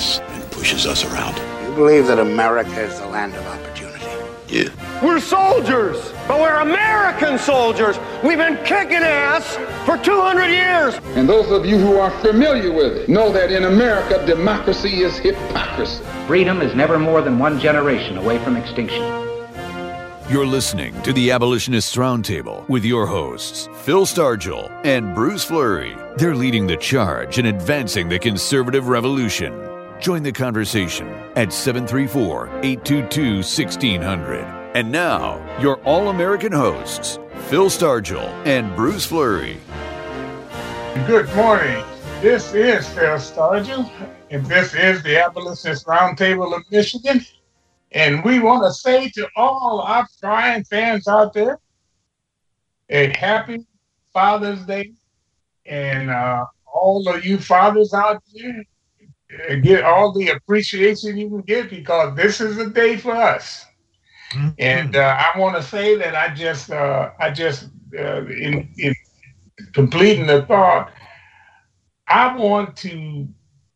us and pushes us around. You believe that America is the land of opportunity? Yeah. We're soldiers, but we're American soldiers. We've been kicking ass for 200 years. And those of you who are familiar with it know that in America, democracy is hypocrisy. Freedom is never more than one generation away from extinction. You're listening to the Abolitionists Roundtable with your hosts, Phil Stargell and Bruce Fleury. They're leading the charge in advancing the conservative revolution. Join the conversation at 734 822 1600. And now, your all American hosts, Phil Stargell and Bruce Fleury. Good morning. This is Phil Stargell, and this is the Abolitionist Roundtable of Michigan. And we want to say to all our frying fans out there, a happy Father's Day. And uh, all of you fathers out there, get all the appreciation you can get because this is a day for us. Mm-hmm. And uh, I want to say that I just, uh, I just, uh, in, in completing the thought, I want to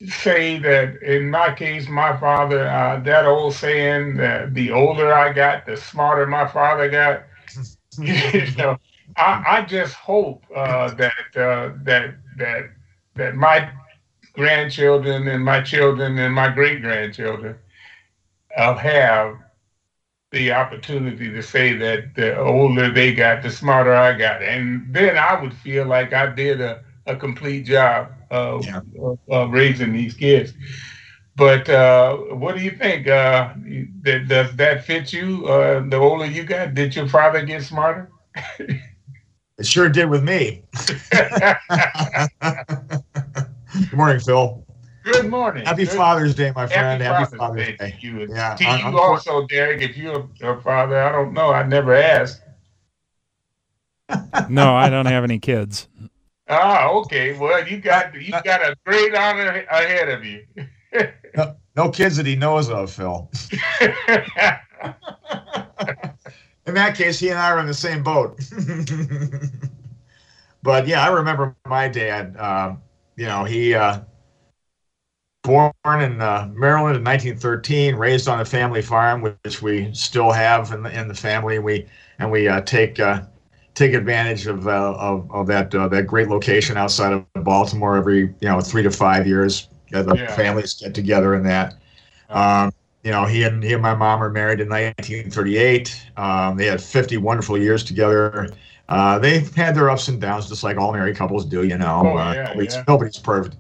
say that in my case, my father, uh, that old saying that the older I got, the smarter my father got. you know, I, I just hope uh, that uh, that that that my grandchildren and my children and my great grandchildren uh, have the opportunity to say that the older they got, the smarter I got. And then I would feel like I did a, a complete job of, yeah. of, of raising these kids. But uh, what do you think? Uh, that, does that fit you? Uh, the older you got, did your father get smarter? it sure did with me. Good morning, Phil. Good morning. Happy Good. Day, my friend. Happy, Happy Father's, Father's Day. Day. You. Yeah, to you also, Derek. If you're a father, I don't know. I never asked. no, I don't have any kids. Ah, okay. Well, you got you got a great honor ahead of you. no, no kids that he knows of, Phil. In that case, he and I are in the same boat. but yeah, I remember my dad. Um, you know, he uh, born in uh, Maryland in 1913, raised on a family farm, which we still have in the, in the family. We and we uh, take uh, take advantage of, uh, of, of that uh, that great location outside of Baltimore every you know three to five years. the yeah. families get together in that. Um, you know, he and he and my mom were married in 1938. Um, they had 50 wonderful years together. Uh, they've had their ups and downs, just like all married couples do. You know, oh, uh, nobody's, yeah. nobody's, perfect,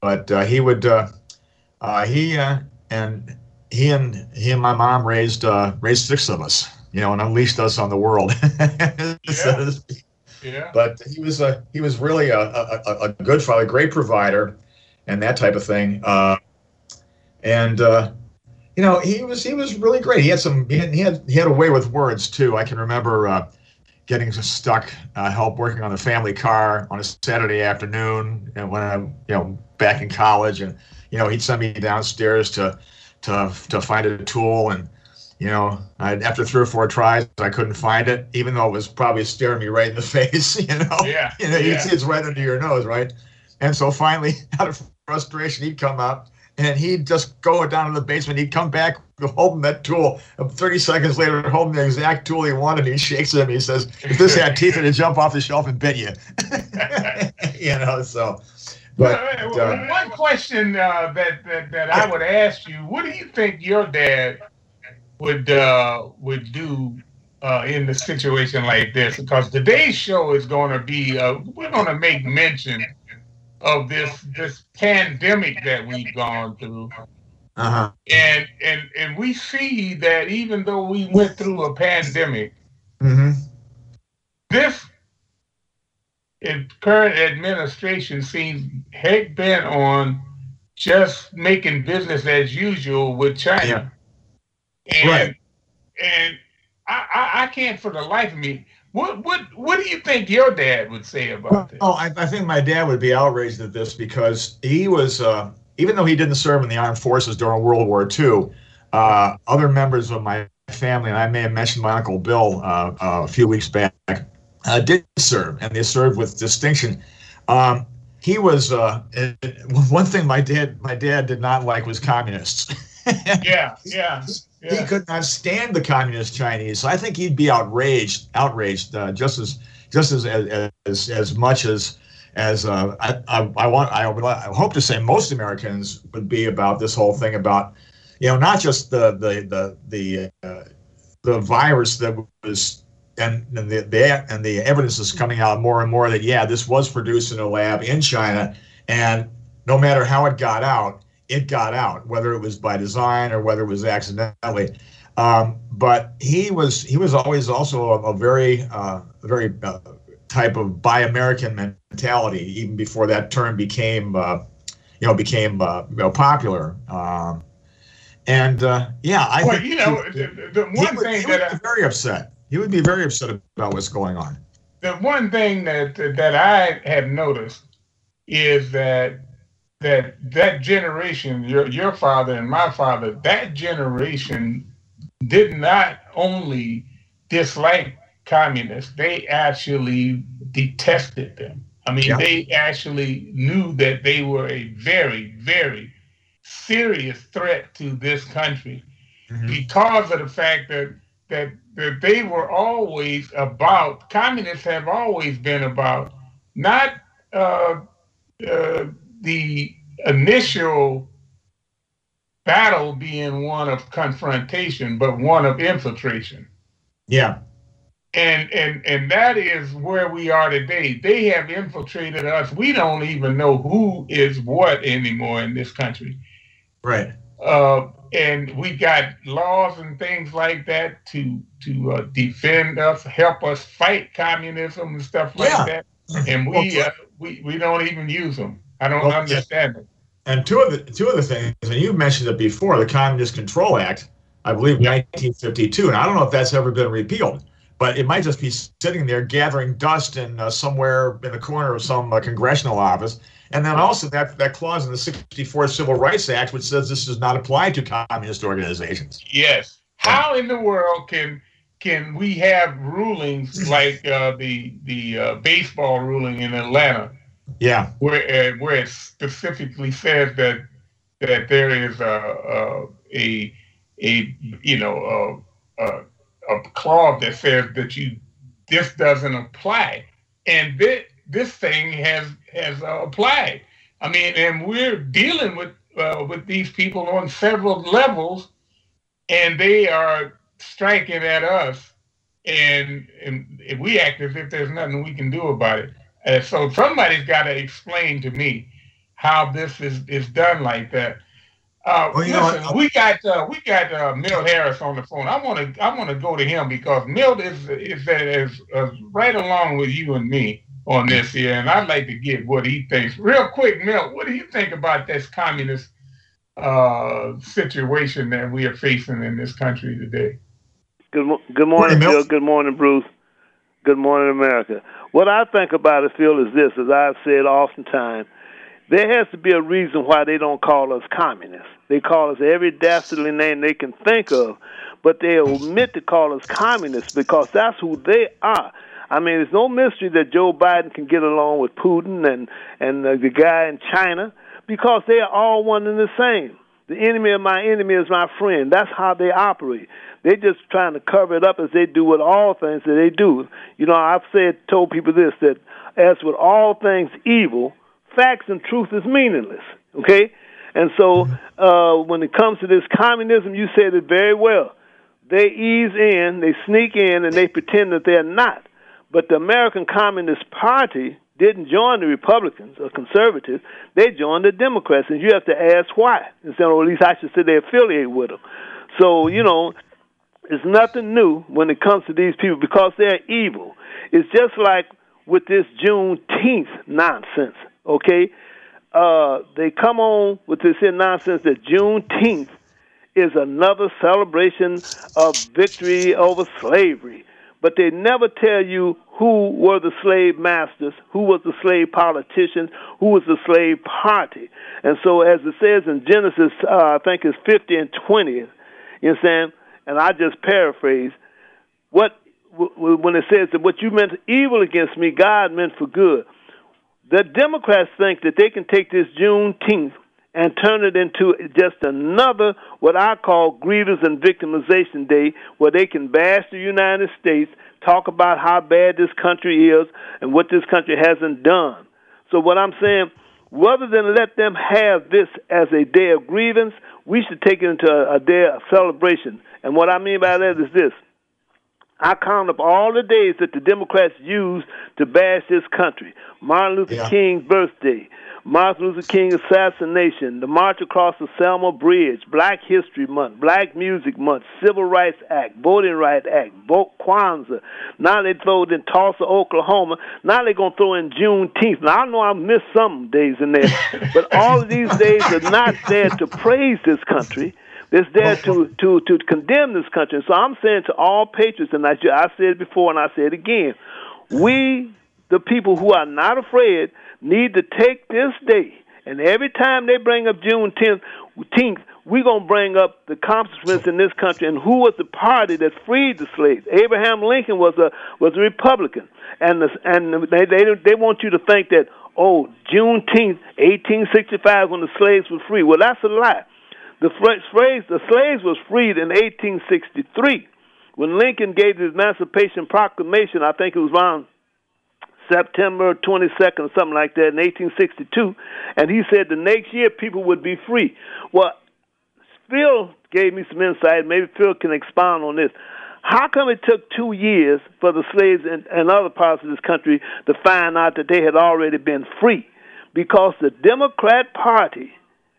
but uh, he would. Uh, uh, he and he and he and my mom raised raised six of us. You know, and unleashed us on the world. yeah. yeah. But he was a he was really a, a, a good father, great provider, and that type of thing. and you know, he was he was really great. He had some he had he had, he had a way with words too. I can remember uh, getting stuck, uh, help working on the family car on a Saturday afternoon, and when I'm, you know, back in college, and you know, he'd send me downstairs to, to, to find a tool, and you know, I'd, after three or four tries, I couldn't find it, even though it was probably staring me right in the face. You know, yeah, you know, yeah. you'd see it's right under your nose, right? And so finally, out of frustration, he'd come up and he'd just go down to the basement. He'd come back holding that tool. 30 seconds later, holding the exact tool he wanted. He shakes me. He says, "If this had teeth, it'd jump off the shelf and bit you." you know, so. But uh, one question uh, that, that that I would ask you: What do you think your dad would uh, would do uh, in a situation like this? Because today's show is going to be uh, we're going to make mention of this this pandemic that we've gone through. Uh-huh. And and and we see that even though we went through a pandemic, mm-hmm. this current administration seems heck bent on just making business as usual with China. Yeah. And right. and I, I, I can't for the life of me what what what do you think your dad would say about well, this? Oh, I, I, think my dad would be outraged at this because he was, uh, even though he didn't serve in the armed forces during World War II, uh, other members of my family, and I may have mentioned my uncle Bill uh, a few weeks back, uh, did serve, and they served with distinction. Um, he was uh, one thing my dad my dad did not like was communists. yeah, yeah, yeah. He could not stand the communist Chinese. So I think he'd be outraged, outraged uh, just as just as as as much as as uh, I, I, I want I, I hope to say most Americans would be about this whole thing about you know not just the the the the uh, the virus that was and, and the, the and the evidence is coming out more and more that yeah this was produced in a lab in China and no matter how it got out it got out whether it was by design or whether it was accidentally. Um, but he was he was always also a, a very uh, very uh, type of buy American mentality even before that term became uh, you know became uh, you know popular. Um, and uh, yeah I well, you know he, the, the one would, thing that I, very upset. He would be very upset about what's going on. The one thing that that I have noticed is that that that generation, your your father and my father, that generation did not only dislike communists, they actually detested them. I mean, yeah. they actually knew that they were a very, very serious threat to this country mm-hmm. because of the fact that that that they were always about, communists have always been about not uh, uh, the initial battle being one of confrontation, but one of infiltration. Yeah. And and and that is where we are today. They have infiltrated us. We don't even know who is what anymore in this country. Right. Uh, and we got laws and things like that to to uh, defend us, help us fight communism and stuff like yeah. that. And we uh, we we don't even use them. I don't well, understand it. And two of the two of the things, and you mentioned it before, the Communist Control Act, I believe, yeah. 1952, and I don't know if that's ever been repealed, but it might just be sitting there gathering dust in uh, somewhere in the corner of some uh, congressional office and then also that, that clause in the 64 Civil Rights Act, which says this does not apply to communist organizations. Yes. How in the world can can we have rulings like uh, the the uh, baseball ruling in Atlanta? Yeah. Where uh, where it specifically says that that there is a a, a, a you know a, a, a clause that says that you this doesn't apply, and this this thing has has uh, applied. I mean, and we're dealing with uh, with these people on several levels, and they are striking at us, and and we act as if there's nothing we can do about it. And so somebody's got to explain to me how this is is done like that. Uh, well, listen, know, we got uh, we got uh, Milt Harris on the phone. I want to I want to go to him because Milt is is, is, is right along with you and me on this here, and I'd like to get what he thinks. Real quick, Milt, what do you think about this communist uh, situation that we are facing in this country today? Good, good morning, Phil. Good morning, Bruce. Good morning, America. What I think about it, Phil, is this, as I've said oftentimes, there has to be a reason why they don't call us communists. They call us every dastardly name they can think of, but they omit to call us communists because that's who they are. I mean, it's no mystery that Joe Biden can get along with Putin and and the guy in China because they are all one and the same. The enemy of my enemy is my friend. That's how they operate. They're just trying to cover it up as they do with all things that they do. You know, I've said, told people this that as with all things evil, facts and truth is meaningless. Okay, and so uh, when it comes to this communism, you said it very well. They ease in, they sneak in, and they pretend that they're not. But the American Communist Party didn't join the Republicans or conservatives. They joined the Democrats, and you have to ask why. Instead, or at least I should say they affiliate with them. So you know, it's nothing new when it comes to these people because they're evil. It's just like with this Juneteenth nonsense. Okay, uh, they come on with this here nonsense that Juneteenth is another celebration of victory over slavery but they never tell you who were the slave masters, who was the slave politician, who was the slave party. And so, as it says in Genesis, uh, I think it's 50 and 20, you understand? And I just paraphrase what when it says that what you meant evil against me, God meant for good. The Democrats think that they can take this Juneteenth and turn it into just another what I call grievance and victimization day where they can bash the United States, talk about how bad this country is and what this country hasn't done. So what I'm saying, rather than let them have this as a day of grievance, we should take it into a, a day of celebration. And what I mean by that is this. I count up all the days that the Democrats used to bash this country. Martin Luther yeah. King's birthday, Martin Luther King assassination, the March across the Selma Bridge, Black History Month, Black Music Month, Civil Rights Act, Voting Rights Act, Vote Kwanzaa. Now they throw it in Tulsa, Oklahoma. Now they're going to throw in Juneteenth. Now I know I missed some days in there, but all of these days are not there to praise this country. It's there to, to, to condemn this country. So I'm saying to all patriots, and I, I said it before and I say it again, we, the people who are not afraid, need to take this day, and every time they bring up June 10th, 10th we're going to bring up the accomplishments in this country and who was the party that freed the slaves. Abraham Lincoln was a was a Republican, and the, and they, they they want you to think that oh Juneteenth, 1865, when the slaves were free. Well, that's a lie. The slaves the slaves was freed in 1863 when Lincoln gave his Emancipation Proclamation. I think it was around September 22nd, something like that, in 1862, and he said the next year people would be free. Well, Phil gave me some insight. Maybe Phil can expound on this. How come it took two years for the slaves in, in other parts of this country to find out that they had already been free? Because the Democrat Party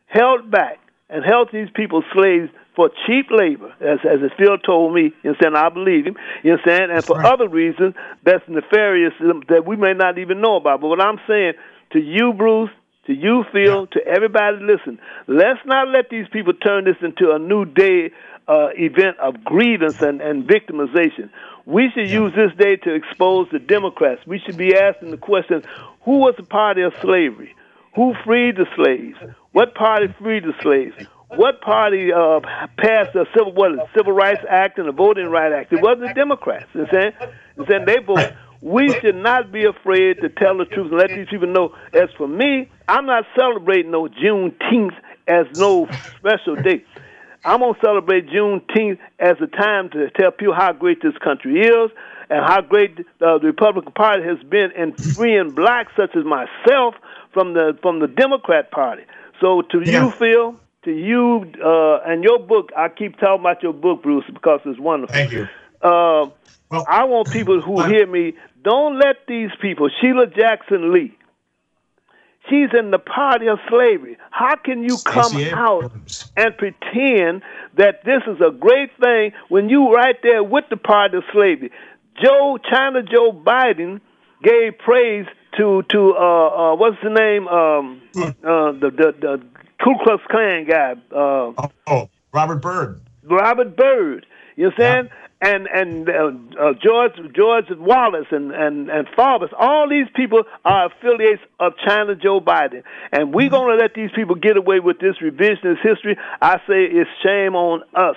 held back and held these people slaves for cheap labor, as as Phil told me, you understand, I believe him, you understand, and for right. other reasons that's nefarious that we may not even know about. But what I'm saying to you, Bruce, to you, Phil, yeah. to everybody listen, let's not let these people turn this into a new day uh, event of grievance and, and victimization. We should yeah. use this day to expose the Democrats. We should be asking the question, who was the party of slavery? Who freed the slaves? What party freed the slaves? what party uh, passed the civil what Civil Rights Act and the Voting Rights Act? It wasn't the Democrats. You saying? You saying they vote. We should not be afraid to tell the truth and let these people know. As for me, I'm not celebrating no Juneteenth as no special day. I'm gonna celebrate Juneteenth as a time to tell people how great this country is and how great the Republican Party has been in freeing blacks such as myself from the from the Democrat Party. So to yeah. you, Phil, to you uh, and your book. I keep talking about your book, Bruce, because it's wonderful. Thank you. Uh, well, I want people who hear me. Don't let these people, Sheila Jackson Lee. She's in the party of slavery. How can you come out and pretend that this is a great thing when you right there with the party of slavery? Joe China Joe Biden gave praise to to uh, uh, what's the name um, hmm. uh, the, the the Ku Klux Klan guy. Uh, oh, oh, Robert Byrd. Robert Byrd. You understand? Yeah. And and uh, uh, George George Wallace and and and Faubus, all these people are affiliates of China Joe Biden, and we're going to let these people get away with this revisionist history. I say it's shame on us.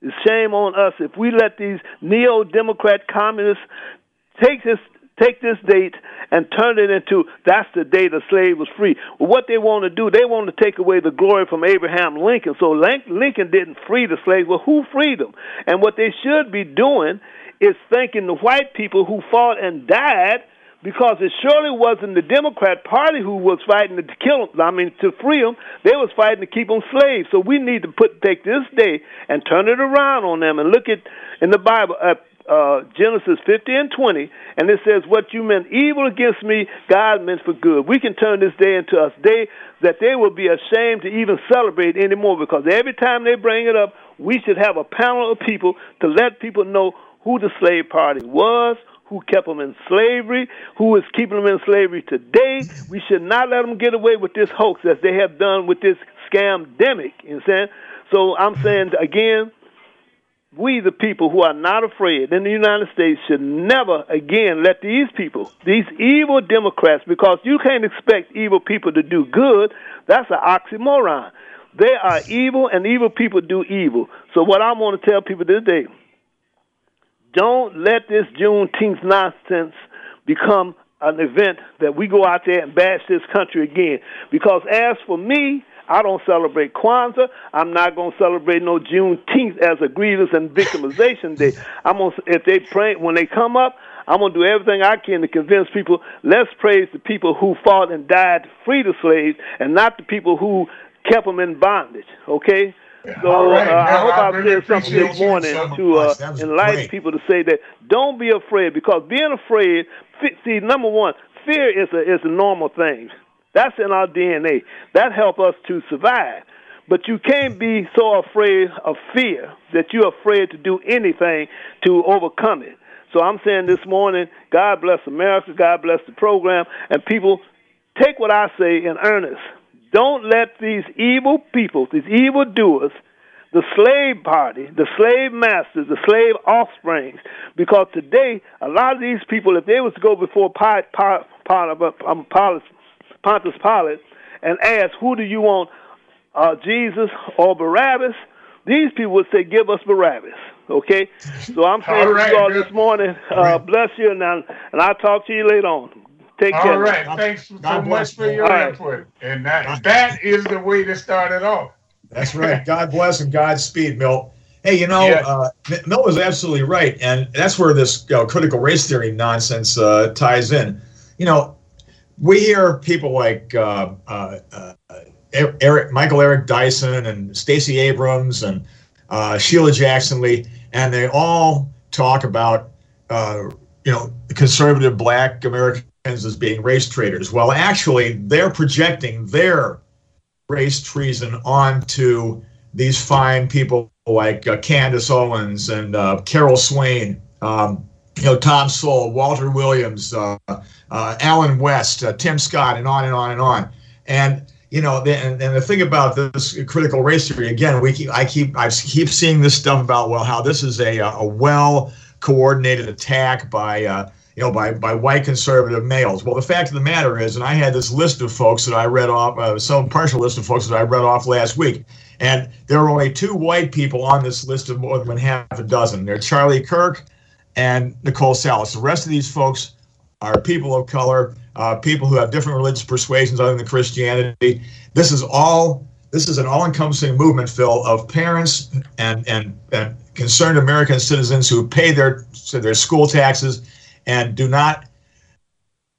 It's shame on us if we let these neo Democrat communists take this take this date and turn it into that's the day the slave was free. What they want to do, they want to take away the glory from Abraham Lincoln. So Lincoln didn't free the slaves. Well, who freed them? And what they should be doing is thanking the white people who fought and died because it surely wasn't the Democrat Party who was fighting to kill them. I mean, to free them. They was fighting to keep them slaves. So we need to put take this day and turn it around on them and look at in the Bible. Uh, uh, Genesis 50 and 20, and it says, What you meant evil against me, God meant for good. We can turn this day into a day that they will be ashamed to even celebrate anymore because every time they bring it up, we should have a panel of people to let people know who the slave party was, who kept them in slavery, who is keeping them in slavery today. We should not let them get away with this hoax as they have done with this scamdemic. You know what I'm saying? So I'm saying again, we, the people who are not afraid in the United States, should never again let these people, these evil Democrats, because you can't expect evil people to do good. That's an oxymoron. They are evil, and evil people do evil. So, what I want to tell people today don't let this Juneteenth nonsense become an event that we go out there and bash this country again. Because as for me, I don't celebrate Kwanzaa. I'm not going to celebrate no Juneteenth as a grievance and victimization day. I'm gonna, if they pray when they come up, I'm going to do everything I can to convince people. Let's praise the people who fought and died to free the slaves, and not the people who kept them in bondage. Okay. So right. uh, I hope I, I said something this morning to uh, enlighten great. people to say that don't be afraid because being afraid. See, number one, fear is a is a normal thing. That's in our DNA. That helps us to survive. But you can't be so afraid of fear that you're afraid to do anything to overcome it. So I'm saying this morning, God bless America, God bless the program, and people take what I say in earnest. Don't let these evil people, these evil doers, the slave party, the slave masters, the slave offsprings, because today a lot of these people, if they was to go before Pilate, um, Pontius Pilate and ask, who do you want, uh, Jesus or Barabbas? These people would say, give us Barabbas. Okay, so I'm saying all right, to you all this morning, uh, bless you, and, I, and I'll talk to you later on. Take all care. All right, thanks so much for your all input. Right. And that, that is the way to start it off. That's right. God bless and Godspeed, Milt. Hey, you know, yeah. uh, Milt was absolutely right, and that's where this you know, critical race theory nonsense uh, ties in. You know, we hear people like uh, uh, uh Eric, Michael Eric Dyson and Stacey Abrams and uh, Sheila Jackson Lee, and they all talk about uh, you know conservative Black Americans as being race traitors. Well, actually, they're projecting their race treason onto these fine people like Candace Owens and Carol Swain. Um, you know, Tom Sowell, Walter Williams, uh, uh, Allen West, uh, Tim Scott, and on and on and on. And you know, the, and, and the thing about this critical race theory, again, we keep, I keep, I keep seeing this stuff about well, how this is a, a well coordinated attack by, uh, you know, by by white conservative males. Well, the fact of the matter is, and I had this list of folks that I read off, uh, some partial list of folks that I read off last week, and there are only two white people on this list of more than half a dozen. They're Charlie Kirk and Nicole Solas. The rest of these folks are people of color uh, people who have different religious persuasions other than Christianity. This is all. This is an all-encompassing movement, Phil, of parents and and, and concerned American citizens who pay their their school taxes and do not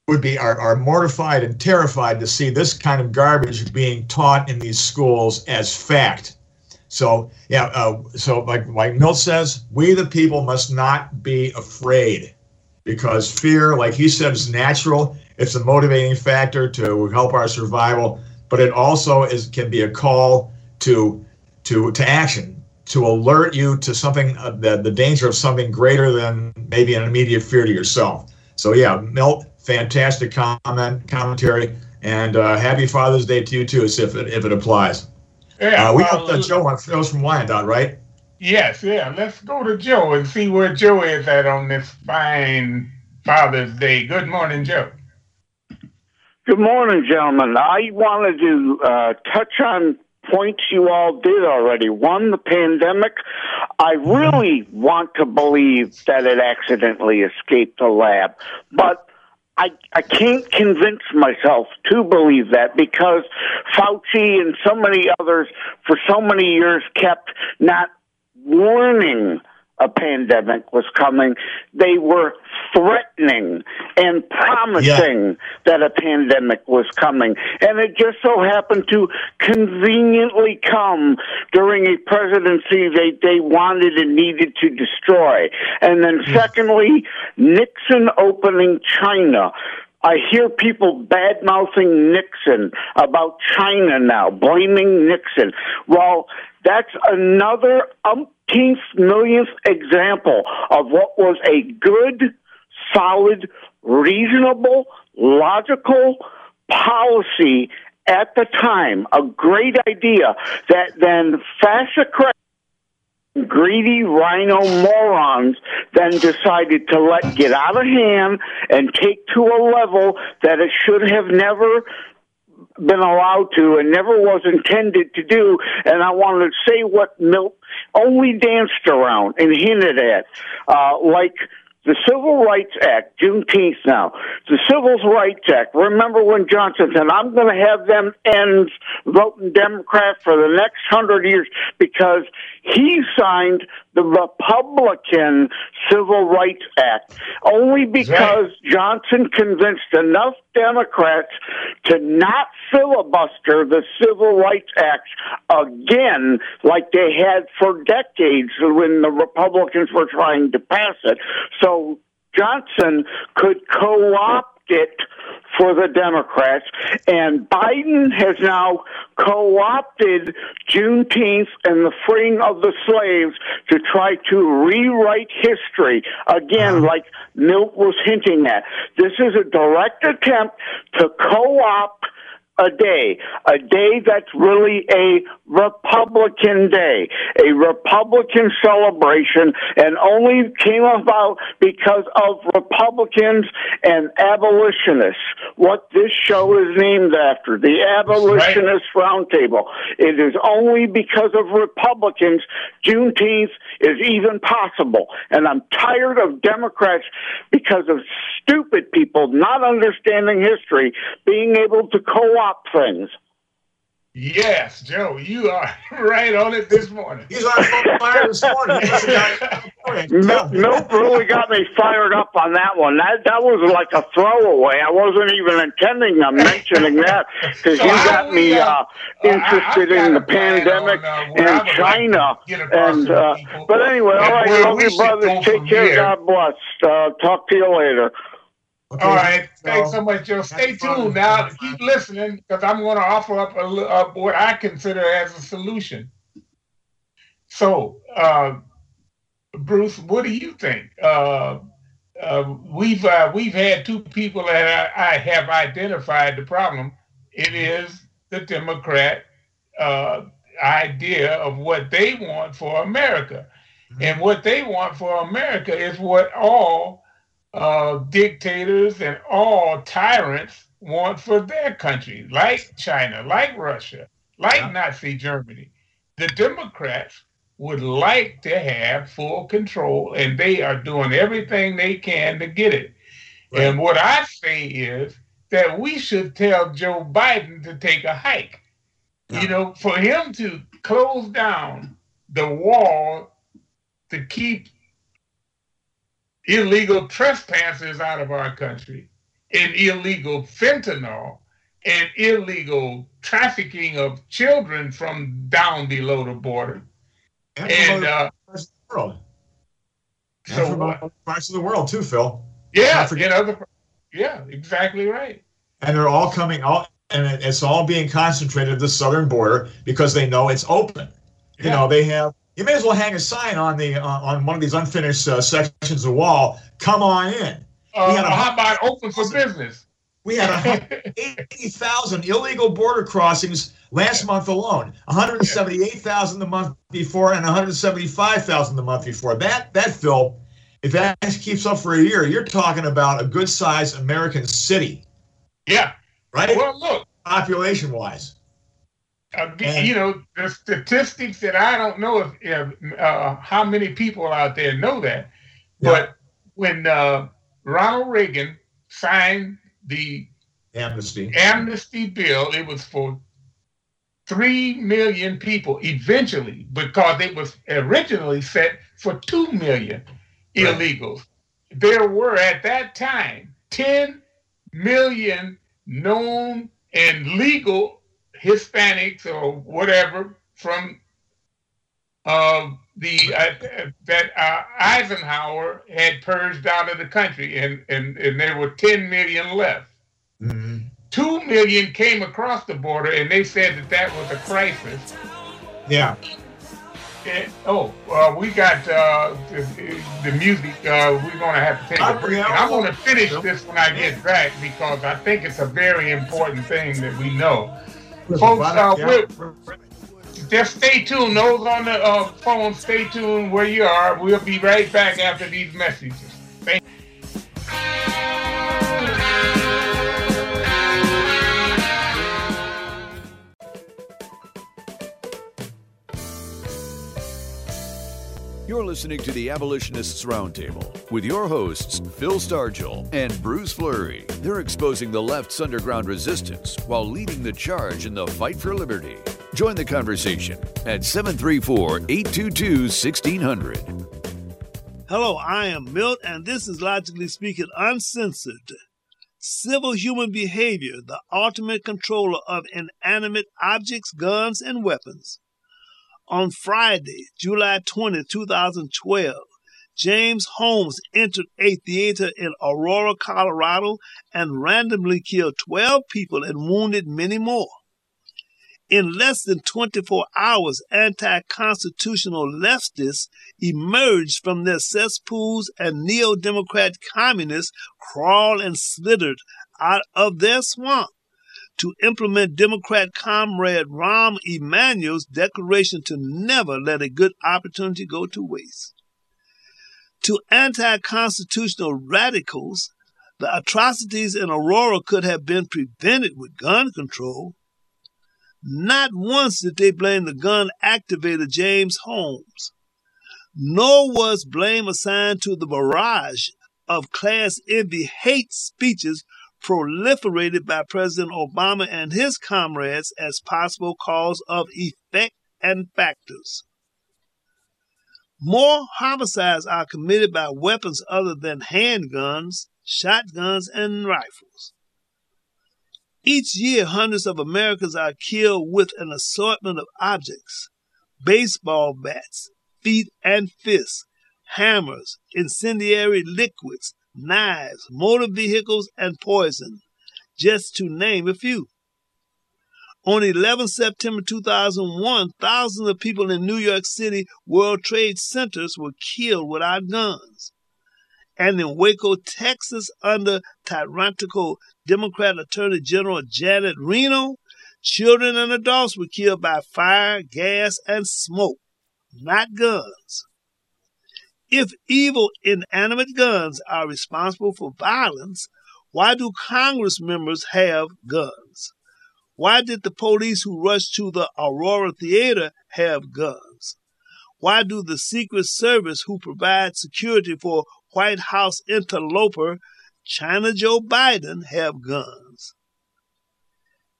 would be are, are mortified and terrified to see this kind of garbage being taught in these schools as fact. So yeah, uh, so like like Milt says, we the people must not be afraid because fear, like he said, is natural. It's a motivating factor to help our survival, but it also is can be a call to to to action, to alert you to something uh, the the danger of something greater than maybe an immediate fear to yourself. So yeah, Milt, fantastic comment commentary, and uh, happy Father's Day to you too, if it, if it applies. Yeah, uh, we got uh, Joe on Phil's from Wyandotte, right? Yes, yeah. Let's go to Joe and see where Joe is at on this fine Father's Day. Good morning, Joe. Good morning, gentlemen. I wanted to uh, touch on points you all did already. One, the pandemic. I really want to believe that it accidentally escaped the lab, but I, I can't convince myself to believe that because Fauci and so many others for so many years kept not warning a pandemic was coming. They were threatening and promising yeah. that a pandemic was coming. And it just so happened to conveniently come during a presidency they, they wanted and needed to destroy. And then, secondly, Nixon opening China. I hear people bad mouthing Nixon about China now, blaming Nixon. Well, that's another umpteenth millionth example of what was a good, solid, reasonable, logical policy at the time, a great idea that then fascist greedy RINO morons then decided to let get out of hand and take to a level that it should have never been allowed to and never was intended to do. And I want to say what Milt only danced around and hinted at, uh, like the Civil Rights Act, Juneteenth now, the Civil Rights Act. Remember when Johnson said, I'm going to have them end voting Democrat for the next hundred years because he signed the Republican Civil Rights Act only because right. Johnson convinced enough Democrats to not filibuster the Civil Rights Act again like they had for decades when the Republicans were trying to pass it. So Johnson could co-opt it for the Democrats. And Biden has now co opted Juneteenth and the freeing of the slaves to try to rewrite history. Again, uh-huh. like Milt was hinting at. This is a direct attempt to co opt a day, a day that's really a Republican day, a Republican celebration, and only came about because of Republicans and abolitionists. What this show is named after, the Abolitionist right. Roundtable. It is only because of Republicans Juneteenth is even possible. And I'm tired of Democrats because of stupid people not understanding history being able to co top things. Yes, Joe, you are right on it this morning. He's on fire this morning. nope, nope, really got me fired up on that one. That that was like a throwaway. I wasn't even intending on mentioning that because so you got me uh, uh, interested I, in the pandemic on, uh, and China. and uh, but anyway, all right, love you, brothers. Take care. Here. God bless. Uh, talk to you later. Okay, All right. So, Thanks so much, Joe. Stay tuned now. Keep listening because I'm going to offer up a, what I consider as a solution. So, uh, Bruce, what do you think? Uh, uh, we've uh, we've had two people that I, I, have identified the problem. It is the Democrat uh, idea of what they want for America, mm-hmm. and what they want for America is what all uh, dictators and all tyrants want for their country, like China, like Russia, like yeah. Nazi Germany. The Democrats would like to have full control, and they are doing everything they can to get it. Right. And what I say is that we should tell Joe Biden to take a hike. Yeah. You know, for him to close down the wall to keep illegal trespassers out of our country and illegal fentanyl and illegal trafficking of children from down below the border. And, and uh, parts of the world. And so from parts of the world too, Phil. Yeah, in other, yeah, exactly right. And they're all coming out, and it's all being concentrated at the southern border because they know it's open. Yeah. You know, they have you may as well hang a sign on the uh, on one of these unfinished uh, sections of wall. Come on in. Uh, we had a, how about open for business? We had 80,000 illegal border crossings last month alone. 178,000 the month before, and 175,000 the month before. That that Phil, if that keeps up for a year, you're talking about a good sized American city. Yeah. Right. Well, look, population Uh, you know, the statistics that I don't know if, uh, how many people out there know that, yeah. but when uh, Ronald Reagan signed the amnesty amnesty bill, it was for three million people eventually, because it was originally set for two million illegals. There were at that time 10 million known and legal Hispanics or whatever from uh, the uh, that uh, Eisenhower had purged out of the country, and and, and there were 10 million left. Mm-hmm. Two million came across the border, and they said that that was a crisis. Yeah. And, oh, uh, we got uh, the, the, music. Uh, we're going to have to take a break. I'm going to finish this when I get back because I think it's a very important thing that we know. Folks, uh, yeah. just stay tuned. Those on the uh, phone, stay tuned where you are. We'll be right back after these messages. You're listening to the Abolitionists Roundtable with your hosts, Phil Stargell and Bruce Fleury. They're exposing the left's underground resistance while leading the charge in the fight for liberty. Join the conversation at 734 822 1600. Hello, I am Milt, and this is Logically Speaking Uncensored. Civil human behavior, the ultimate controller of inanimate objects, guns, and weapons. On Friday, July 20, 2012, James Holmes entered a theater in Aurora, Colorado, and randomly killed 12 people and wounded many more. In less than 24 hours, anti constitutional leftists emerged from their cesspools and neo Democrat communists crawled and slithered out of their swamp to implement Democrat comrade Rahm Emanuel's declaration to never let a good opportunity go to waste. To anti constitutional radicals, the atrocities in Aurora could have been prevented with gun control. Not once did they blame the gun activator James Holmes. Nor was blame assigned to the barrage of class envy hate speeches proliferated by President Obama and his comrades as possible cause of effect and factors. More homicides are committed by weapons other than handguns, shotguns, and rifles. Each year, hundreds of Americans are killed with an assortment of objects baseball bats, feet and fists, hammers, incendiary liquids, knives, motor vehicles, and poison, just to name a few. On 11 September 2001, thousands of people in New York City World Trade Centers were killed without guns. And in Waco, Texas, under tyrannical Democrat Attorney General Janet Reno, children and adults were killed by fire, gas, and smoke, not guns. If evil inanimate guns are responsible for violence, why do Congress members have guns? Why did the police who rushed to the Aurora Theater have guns? Why do the Secret Service who provide security for White House interloper China Joe Biden have guns?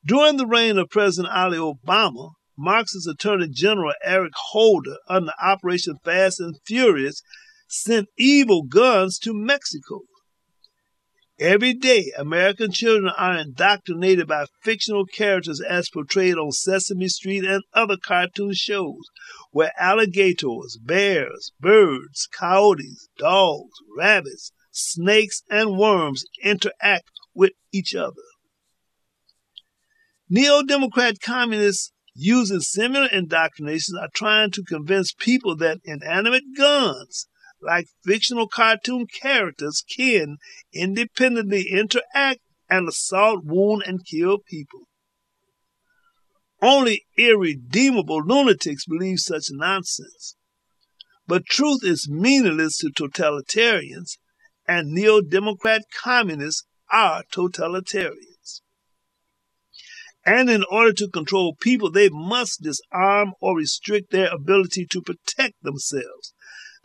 During the reign of President Ali Obama, Marxist Attorney General Eric Holder, under Operation Fast and Furious, sent evil guns to Mexico. Every day, American children are indoctrinated by fictional characters as portrayed on Sesame Street and other cartoon shows, where alligators, bears, birds, coyotes, dogs, rabbits, snakes, and worms interact with each other. Neo Democrat communists using similar indoctrinations are trying to convince people that inanimate guns like fictional cartoon characters, can independently interact and assault, wound, and kill people. Only irredeemable lunatics believe such nonsense. But truth is meaningless to totalitarians, and neo Democrat communists are totalitarians. And in order to control people, they must disarm or restrict their ability to protect themselves.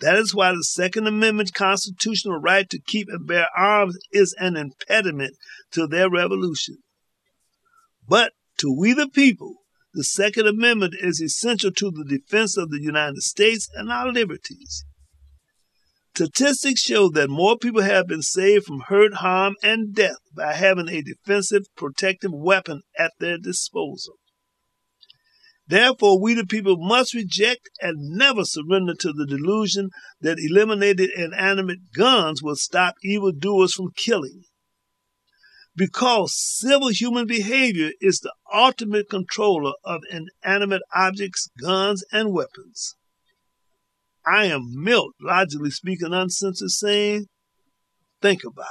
That is why the Second Amendment constitutional right to keep and bear arms is an impediment to their revolution. But to we the people, the Second Amendment is essential to the defense of the United States and our liberties. Statistics show that more people have been saved from hurt, harm, and death by having a defensive, protective weapon at their disposal. Therefore, we the people must reject and never surrender to the delusion that eliminated inanimate guns will stop evildoers from killing. Because civil human behavior is the ultimate controller of inanimate objects, guns, and weapons. I am Milt, logically speaking, uncensored, saying, think about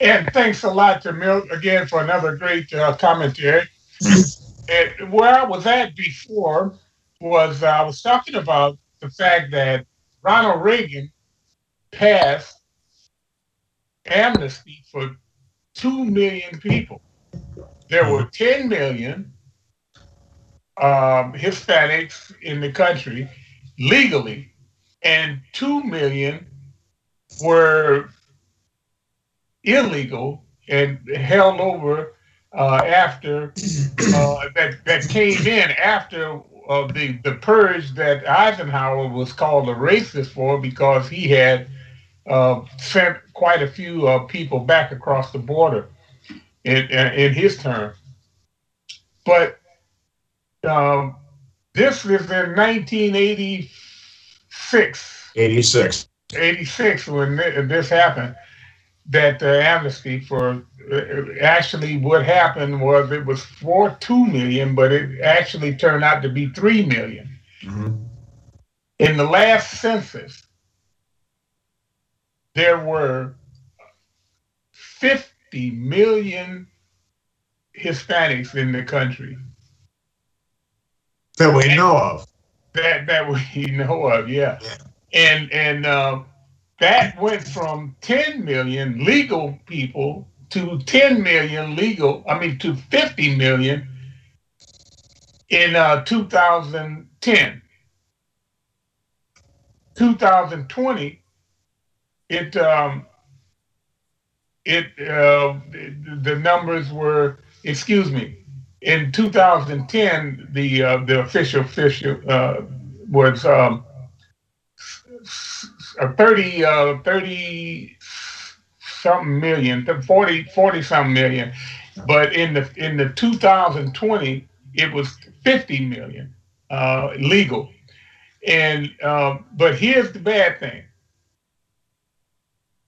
it. And thanks a lot to Milt again for another great uh, commentary it, where I was at before was uh, I was talking about the fact that Ronald Reagan passed amnesty for 2 million people. There were 10 million um, Hispanics in the country, legally, and 2 million were illegal and held over uh, after uh, that that came in after uh, the the purge that Eisenhower was called a racist for because he had uh, sent quite a few uh, people back across the border in in his term. But um, this is in 1986. 86. 86 when this happened that the amnesty for uh, actually what happened was it was for two million, but it actually turned out to be three million. Mm-hmm. In the last census, there were 50 million Hispanics in the country. That we know of. That that we know of, yeah. yeah. And and uh, that went from 10 million legal people to 10 million legal, I mean, to 50 million in uh, 2010. 2020, it um, it uh, the numbers were excuse me in 2010 the uh, the official official uh, was um, uh, 30, uh, 30 something million, 40, 40 something million. But in the in the 2020, it was 50 million uh, legal. And um, but here's the bad thing.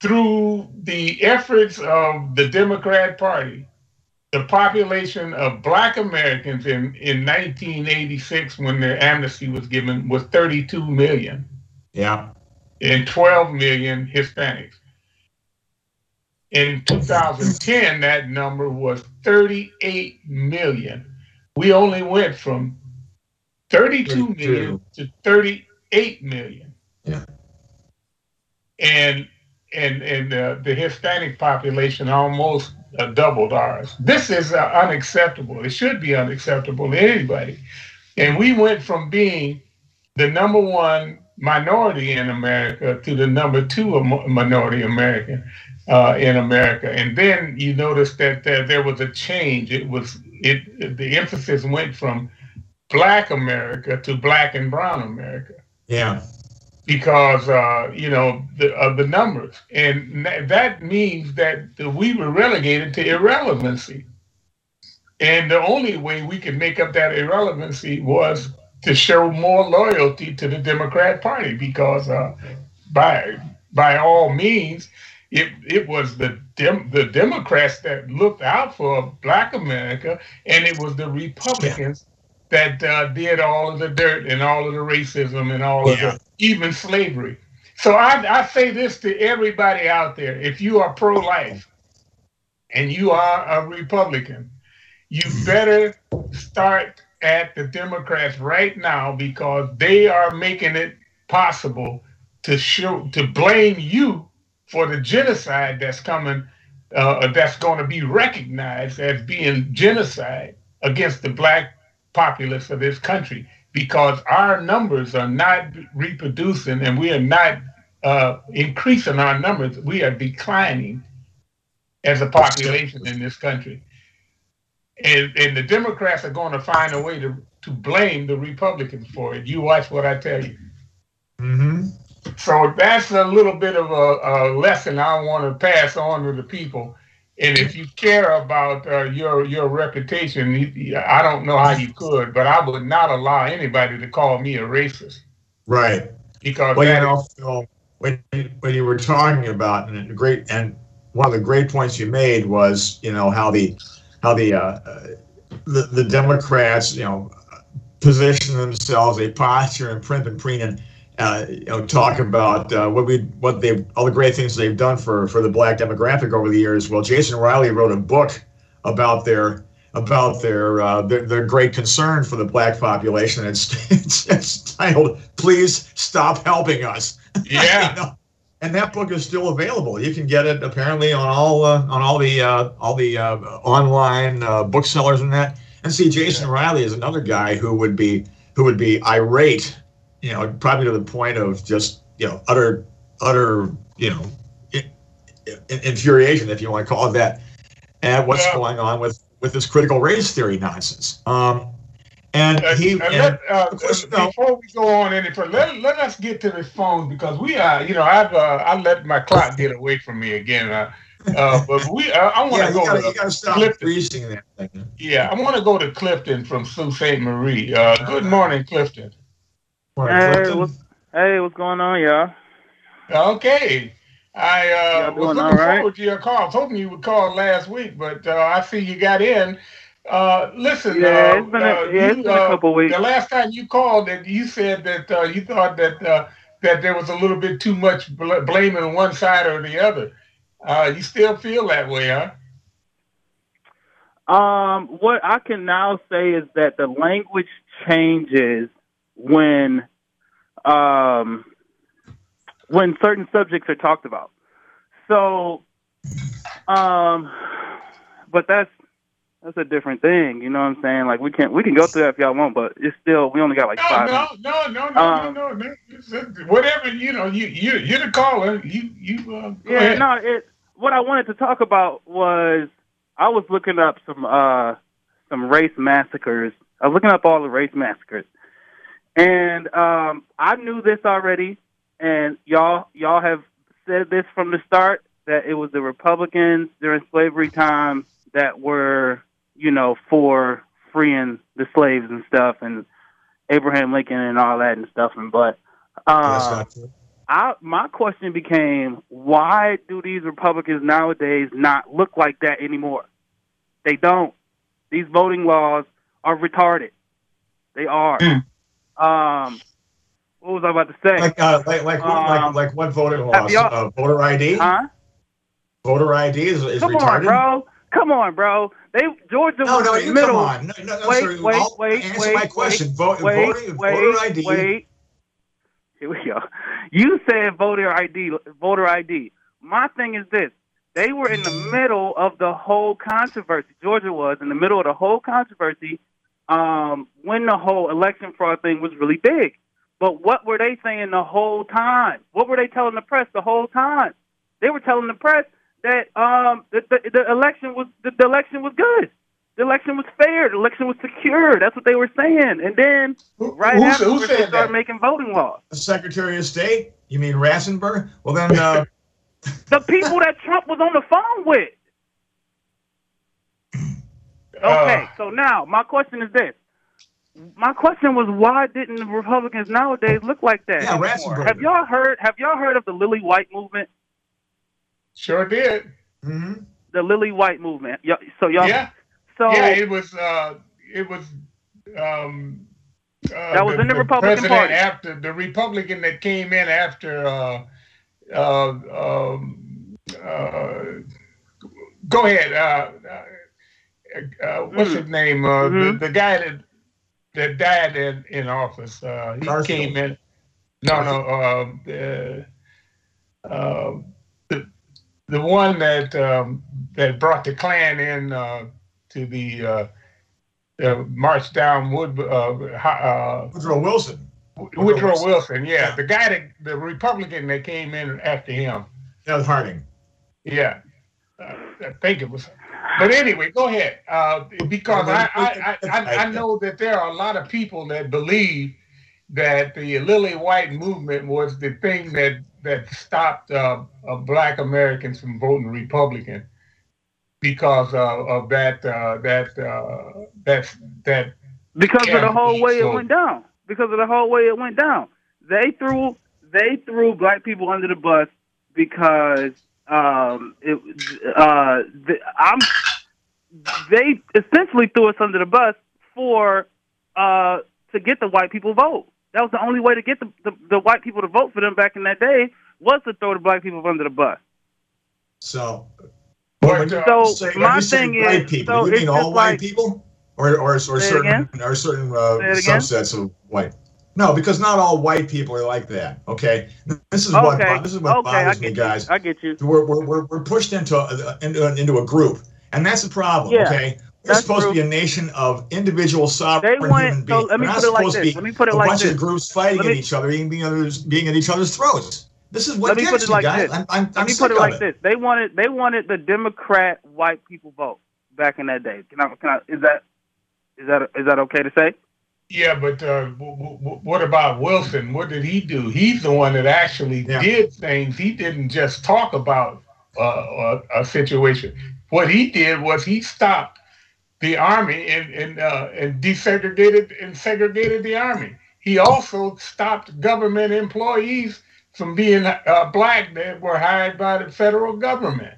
Through the efforts of the Democrat Party, the population of Black Americans in, in 1986, when the amnesty was given, was 32 million. Yeah and 12 million Hispanics. In 2010, that number was 38 million. We only went from 32 million to 38 million. Yeah. And and and uh, the Hispanic population almost uh, doubled ours. This is uh, unacceptable. It should be unacceptable to anybody. And we went from being the number one minority in America to the number two minority American uh, in America. And then you notice that, that there was a change. It was it the emphasis went from Black America to Black and Brown America. Yeah. Because uh, you know the of the numbers, and that means that we were relegated to irrelevancy. And the only way we could make up that irrelevancy was to show more loyalty to the Democrat Party because uh, by by all means, it it was the Dem- the Democrats that looked out for Black America, and it was the Republicans yeah. that uh, did all of the dirt and all of the racism and all yeah. of the even slavery. So I, I say this to everybody out there: if you are pro-life and you are a Republican, you mm. better start at the Democrats right now because they are making it possible to show to blame you for the genocide that's coming, uh, that's going to be recognized as being genocide against the black populace of this country because our numbers are not reproducing and we are not uh, increasing our numbers. We are declining as a population in this country and and the Democrats are going to find a way to to blame the Republicans for it. You watch what I tell you. Mm-hmm. So that's a little bit of a, a, lesson I want to pass on to the people. And if you care about uh, your your reputation, I don't know how you could, but I would not allow anybody to call me a racist. Right. Because well, you know, Phil, when when you were talking about and great and one of the great points you made was you know how the how the uh, the, the Democrats, you know, position themselves, they posture and print and preen and uh, you know talk about uh, what we what they all the great things they've done for for the black demographic over the years. Well, Jason Riley wrote a book about their about their, uh, their their great concern for the black population. It's it's, it's titled "Please Stop Helping Us." Yeah. And that book is still available. You can get it apparently on all uh, on all the uh, all the uh, online uh, booksellers and that. And see, Jason yeah. Riley is another guy who would be who would be irate you know, probably to the point of just you know utter utter you know infuriation, if you want to call it that, at what's yeah. going on with with this critical race theory nonsense. Um, and uh, he, uh, and let, uh, course, before we go on any further, let, let us get to the phone because we are, you know, I've uh, I let my clock get away from me again. Uh, uh, but we, uh, I want yeah, to go gotta, to stop Clifton. freezing that thing. Yeah, I want to go to Clifton from Sault Ste. Marie. Uh, good morning, Clifton. Morning, hey, Clifton. What's, hey, what's going on, y'all? Okay. I uh, was looking right? forward to your call. I was hoping you would call last week, but uh, I see you got in. Uh, listen, yeah, it's been, a, uh, yeah, it's you, been a uh, couple weeks. The last time you called, that you said that uh, you thought that that there was a little bit too much bl- blaming one side or the other. you still feel that way, huh? Um, what I can now say is that the language changes when um, when certain subjects are talked about. So, um, but that's that's a different thing. You know what I'm saying? Like we can we can go through that if y'all want, but it's still we only got like no, five. No, no, no, no, um, no, no, no. Whatever you know, you you you're the caller. You you. Uh, yeah, ahead. no. It what I wanted to talk about was I was looking up some uh some race massacres. I was looking up all the race massacres, and um I knew this already and y'all y'all have said this from the start that it was the Republicans during slavery time that were, you know, for freeing the slaves and stuff, and Abraham Lincoln and all that and stuff. And but, uh, I my question became, why do these Republicans nowadays not look like that anymore? They don't. These voting laws are retarded. They are. Mm. Um, what was I about to say? Like, uh, like, like, um, like, like, what voting laws? Uh, voter ID? Huh? Voter ID is, is come retarded. on, bro. Come on, bro. They Georgia no, was no, in the middle. Come on. No, no, wait, sorry. wait, I'll wait, answer wait, my question. Wait, Vote, wait, voting, wait, voter ID. Wait. Here we go. You said voter ID. Voter ID. My thing is this: they were in the middle of the whole controversy. Georgia was in the middle of the whole controversy um, when the whole election fraud thing was really big. But what were they saying the whole time? What were they telling the press the whole time? They were telling the press that um the, the, the election was the, the election was good. The election was fair. The election was secure. That's what they were saying. And then right who, after who they started making voting laws. The Secretary of State? You mean Raffensperger? Well, then. Uh... the people that Trump was on the phone with. Okay, uh, so now my question is this: my question was why didn't Republicans nowadays look like that? Yeah. Have y'all heard? Have y'all heard of the Lily White movement? Sure did. Mm-hmm. The Lily White movement. So y'all. Yeah. So yeah, it was. Uh, it was. Um, uh, that was the, in the, the Republican Party. After the Republican that came in after. Uh, uh, um, uh, go ahead. Uh, uh, what's mm. his name? Mm-hmm. The, the guy that that died in, in office. Uh, he Garfield. came in. No, no. Uh, the, uh, the one that um, that brought the Klan in uh, to the uh, uh, march down Wood. Uh, Woodrow Wilson. Woodrow, Woodrow Wilson. Wilson. Yeah. yeah, the guy that the Republican that came in after him. That was Harding. Yeah, I think it was but anyway, go ahead. Uh, because I, I, I, I, know that there are a lot of people that believe that the Lily White movement was the thing that that stopped uh, uh, Black Americans from voting Republican because uh, of that uh, that uh, that that because of the whole way so, it went down. Because of the whole way it went down, they threw they threw black people under the bus because um, it, uh, the, I'm, they essentially threw us under the bus for uh, to get the white people vote. That was the only way to get the, the, the white people to vote for them back in that day was to throw the black people under the bus. So, but, so say, my thing white is, people, so you mean all like, white people, or or, or certain or certain uh, subsets of white? No, because not all white people are like that. Okay, this is what this is what okay, bothers me, guys. You. I get you. We're, we're, we're pushed into a, into, into a group, and that's the problem. Yeah. Okay, We're supposed true. to be a nation of individual sovereign they want, human beings. So let me put it like this. Let me put it like this. A bunch of groups fighting me, at each other, being, others, being at each other's throats. This is what let me put it like guys. This. I'm, I'm, let I'm me put it like it. this. They wanted they wanted the Democrat white people vote back in that day. Can I, can I, is that is that is that okay to say? Yeah, but uh, w- w- what about Wilson? What did he do? He's the one that actually yeah. did things. He didn't just talk about uh, a, a, situation. What he did was he stopped the army and and, uh, and desegregated and segregated the army. He also stopped government employees from being uh, black that were hired by the federal government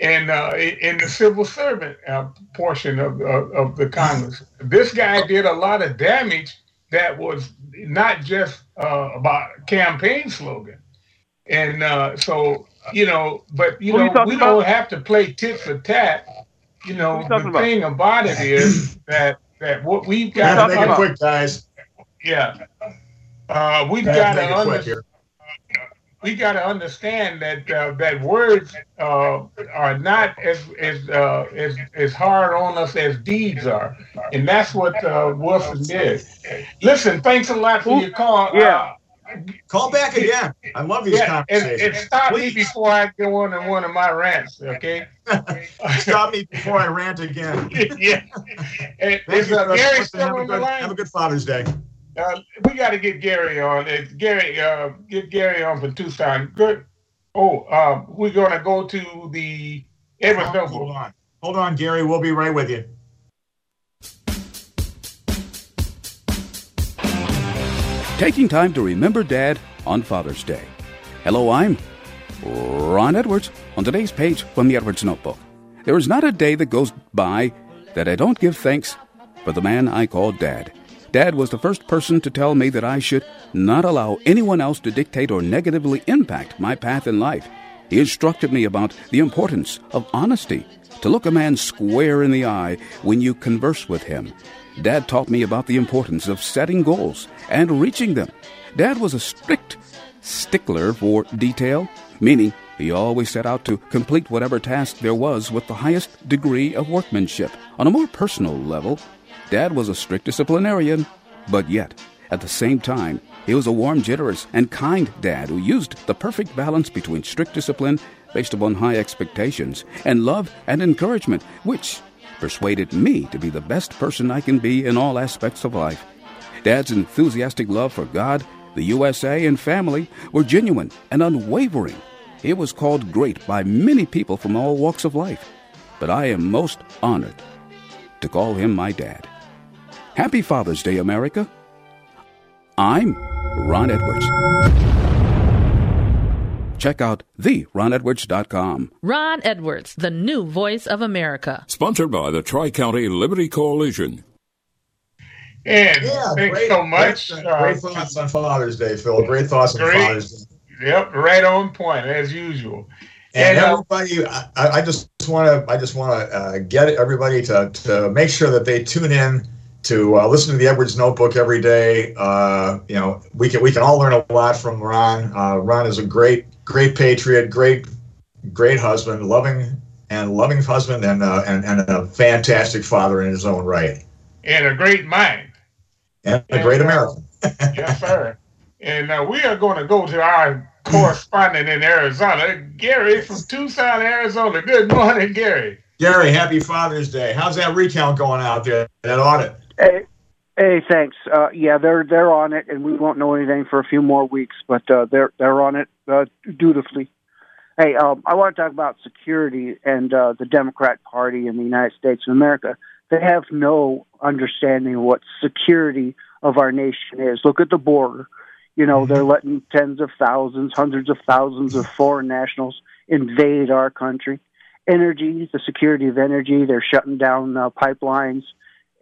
and uh, in the civil servant uh, portion of, of, of, the Congress. This guy did a lot of damage that was not just uh, about campaign slogan. And uh, so, you know, but, you know, we about? don't have to play tit for tat. You know, the about? thing about it is that, that what we've got to make it quick, guys. Yeah. Uh, we've got to understand we got to understand that uh, that words uh, are not as as, uh, as as hard on us as deeds are, and that's what uh, Wilson did. Listen, thanks a lot for your call. Yeah. Uh, call back again. I love these yeah, conversations. And, and stop Please. me before I go on in one of my rants, okay? stop me before I rant again. yeah. Thank you, uh, Gary still have, a good, have a good Father's Day. Uh, we got to get Gary on. Uh, Gary, uh, get Gary on for Tucson. Good. Oh, um, we're going to go to the Hold, hold on. Hold on, Gary. We'll be right with you. Taking time to remember Dad on Father's Day. Hello, I'm Ron Edwards. On today's page from the Edwards Notebook, there is not a day that goes by that I don't give thanks for the man I call Dad. Dad was the first person to tell me that I should not allow anyone else to dictate or negatively impact my path in life. He instructed me about the importance of honesty, to look a man square in the eye when you converse with him. Dad taught me about the importance of setting goals and reaching them. Dad was a strict stickler for detail, meaning he always set out to complete whatever task there was with the highest degree of workmanship. On a more personal level, Dad was a strict disciplinarian, but yet, at the same time, he was a warm, generous, and kind dad who used the perfect balance between strict discipline based upon high expectations and love and encouragement, which persuaded me to be the best person I can be in all aspects of life. Dad's enthusiastic love for God, the USA, and family were genuine and unwavering. He was called great by many people from all walks of life, but I am most honored to call him my dad. Happy Father's Day, America. I'm Ron Edwards. Check out theronedwards.com. Ron Edwards, the new voice of America. Sponsored by the Tri County Liberty Coalition. And yeah, thanks great, so much. Great, uh, great thoughts on Father's Day, Phil. Great thoughts great. on Father's Day. Yep, right on point as usual. And, and uh, everybody, I, I, just want to, I just want to uh, get everybody to to make sure that they tune in to uh, listen to the Edwards Notebook every day. Uh, you know, we can we can all learn a lot from Ron. Uh, Ron is a great great patriot, great great husband, loving and loving husband, and uh, and and a fantastic father in his own right, and a great mind, and, and a great uh, American. yes, sir. And uh, we are going to go to our correspondent in Arizona, Gary from Tucson, Arizona. Good morning, Gary. Gary, happy Father's Day. How's that recount going out there? That audit? Hey, hey, thanks. Uh, yeah, they're they're on it, and we won't know anything for a few more weeks, but uh, they're they're on it uh, dutifully. Hey, um, I want to talk about security and uh, the Democrat Party in the United States of America. They have no understanding of what security of our nation is. Look at the border. You know, they're mm-hmm. letting tens of thousands, hundreds of thousands of foreign nationals invade our country. Energy, the security of energy, they're shutting down uh, pipelines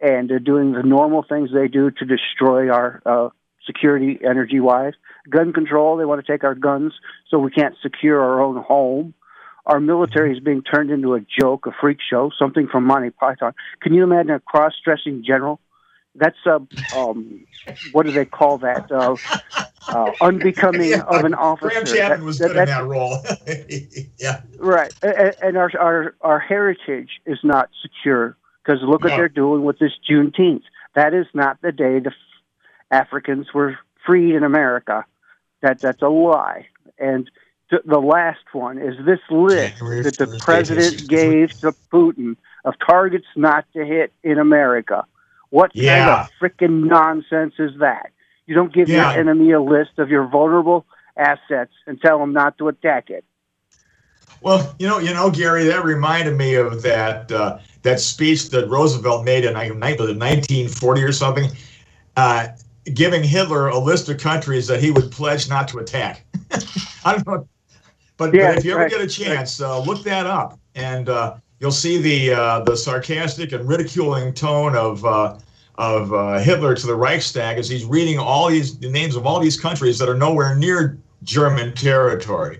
and they're doing the normal things they do to destroy our uh, security energy wise. Gun control, they want to take our guns so we can't secure our own home. Our military is being turned into a joke, a freak show, something from Monty Python. Can you imagine a cross dressing general? That's a, um, what do they call that? Uh, uh, unbecoming yeah, of an officer. Graham Chapman that, was that, good in that role. yeah. Right. And, and our, our, our heritage is not secure Because look what they're doing with this Juneteenth. That is not the day the Africans were freed in America. That that's a lie. And th- the last one is this list January that the president 1863. gave to Putin of targets not to hit in America. What Yeah. kind of freaking nonsense is that? You don't give Yeah. your enemy a list of your vulnerable assets and tell them not to attack it. Well, you know, you know, Gary, that reminded me of that uh, that speech that Roosevelt made in like, was it 1940 or something, uh, giving Hitler a list of countries that he would pledge not to attack. I don't know, but, Yeah, but if you ever right. get a chance, uh, look that up, and uh, you'll see the uh, the sarcastic and ridiculing tone of. Uh, of uh, Hitler to the Reichstag as he's reading all these the names of all these countries that are nowhere near German territory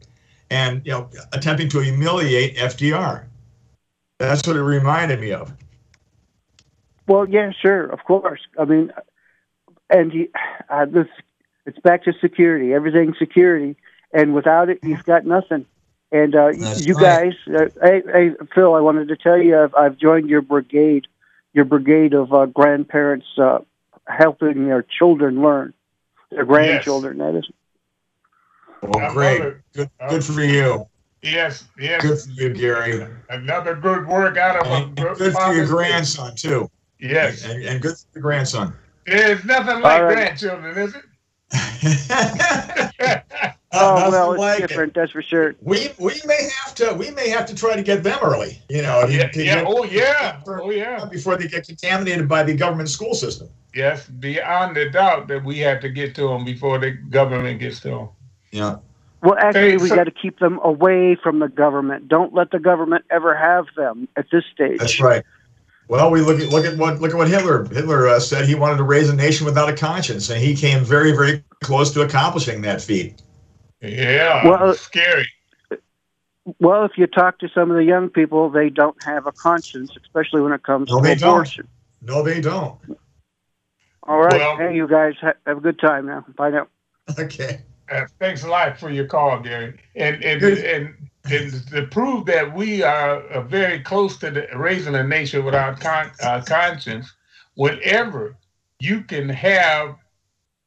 and you know attempting to humiliate FDR. That's what it reminded me of. Well, yeah, sure, of course. I mean, and you, uh, this it's back to security. Everything security, and without it, you've got nothing. And uh, you right. guys, uh, hey, hey, Phil, I wanted to tell you, I've, I've joined your brigade, your brigade of uh, grandparents uh, helping their children learn, their grandchildren. That is. Well, Uh, great, good, good for you. Yes, yes. Good for you, Gary. Another good work out of a And good for your grandson too. Yes. and, and good for the grandson. There's nothing like All right. grandchildren, is it? Oh Nothing well, it's like it. different. That's for sure. We we may have to we may have to try to get them early. You know, to- yeah, to yeah. Oh, yeah. Oh, yeah. before they get contaminated by the government school system. Yes, beyond a doubt that we have to get to them before the government gets to them. Yeah. Well, actually, Hey, we got to keep them away from the government. Don't let the government ever have them at this stage. That's right. Well, we look at look at what look at what Hitler Hitler uh, said. He wanted to raise a nation without a conscience, and he came very very close to accomplishing that feat. Yeah, Well, scary. Well, if you talk to some of the young people, they don't have a conscience, especially when it comes No, to they don't. abortion. No, they don't. All right. Well- hey, you guys ha- have a good time now. Bye now. Okay. Uh, thanks a lot for your call, Gary. And and and, and to prove that we are uh, very close to the, raising a nation without con- uh, conscience, whenever you can have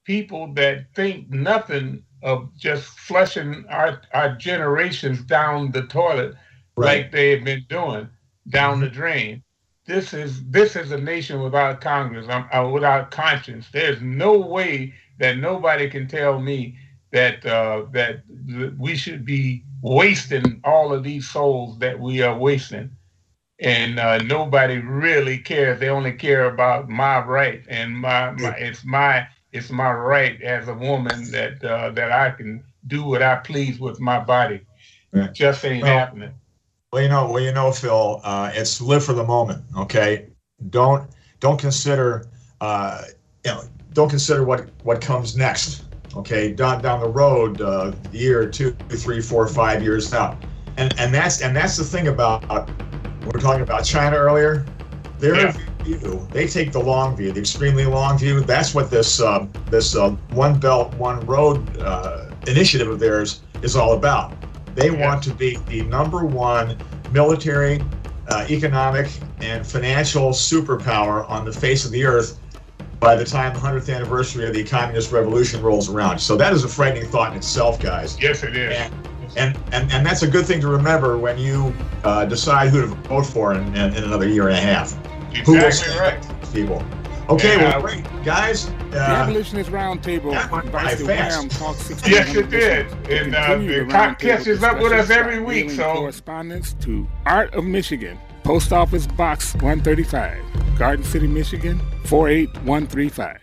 people that think nothing of just flushing our our generations down the toilet like they have been doing down the drain. This is this is a nation without Congress, um, uh, without conscience. There's no way that nobody can tell me that uh, that we should be wasting all of these souls that we are wasting, and uh, nobody really cares. They only care about my right, and my, my it's my it's my right as a woman that uh, that I can do what I please with my body. Right. Just ain't Well, happening. Well, you know, well, you know, Phil, uh, it's live for the moment. Okay, don't don't consider, uh, you know, don't consider what what comes next. Okay, down down the road, uh, year two, three, four, five years out, and and that's and that's the thing about we were talking about China earlier. Their Yeah. view, they take the long view, the extremely long view. That's what this uh, this uh, one belt, one road uh, initiative of theirs is all about. They want to be the number one military, uh, economic, and financial superpower on the face of the earth by the time the 100th anniversary of the communist revolution rolls around. So that is a frightening thought in itself, guys. Yes, it is. And and and, and that's a good thing to remember when you uh, decide who to vote for in, in, in another year and a half. Who will Exactly stand right. up to these people? Okay, And, well, uh, great, guys. The Uh, Abolitionist Roundtable that went invites the fast. Talk 16. Yes, it did. And uh, the cop catches up with us every week. So correspondence to Art of Michigan, Post Office Box 135, Garden City, Michigan 48135.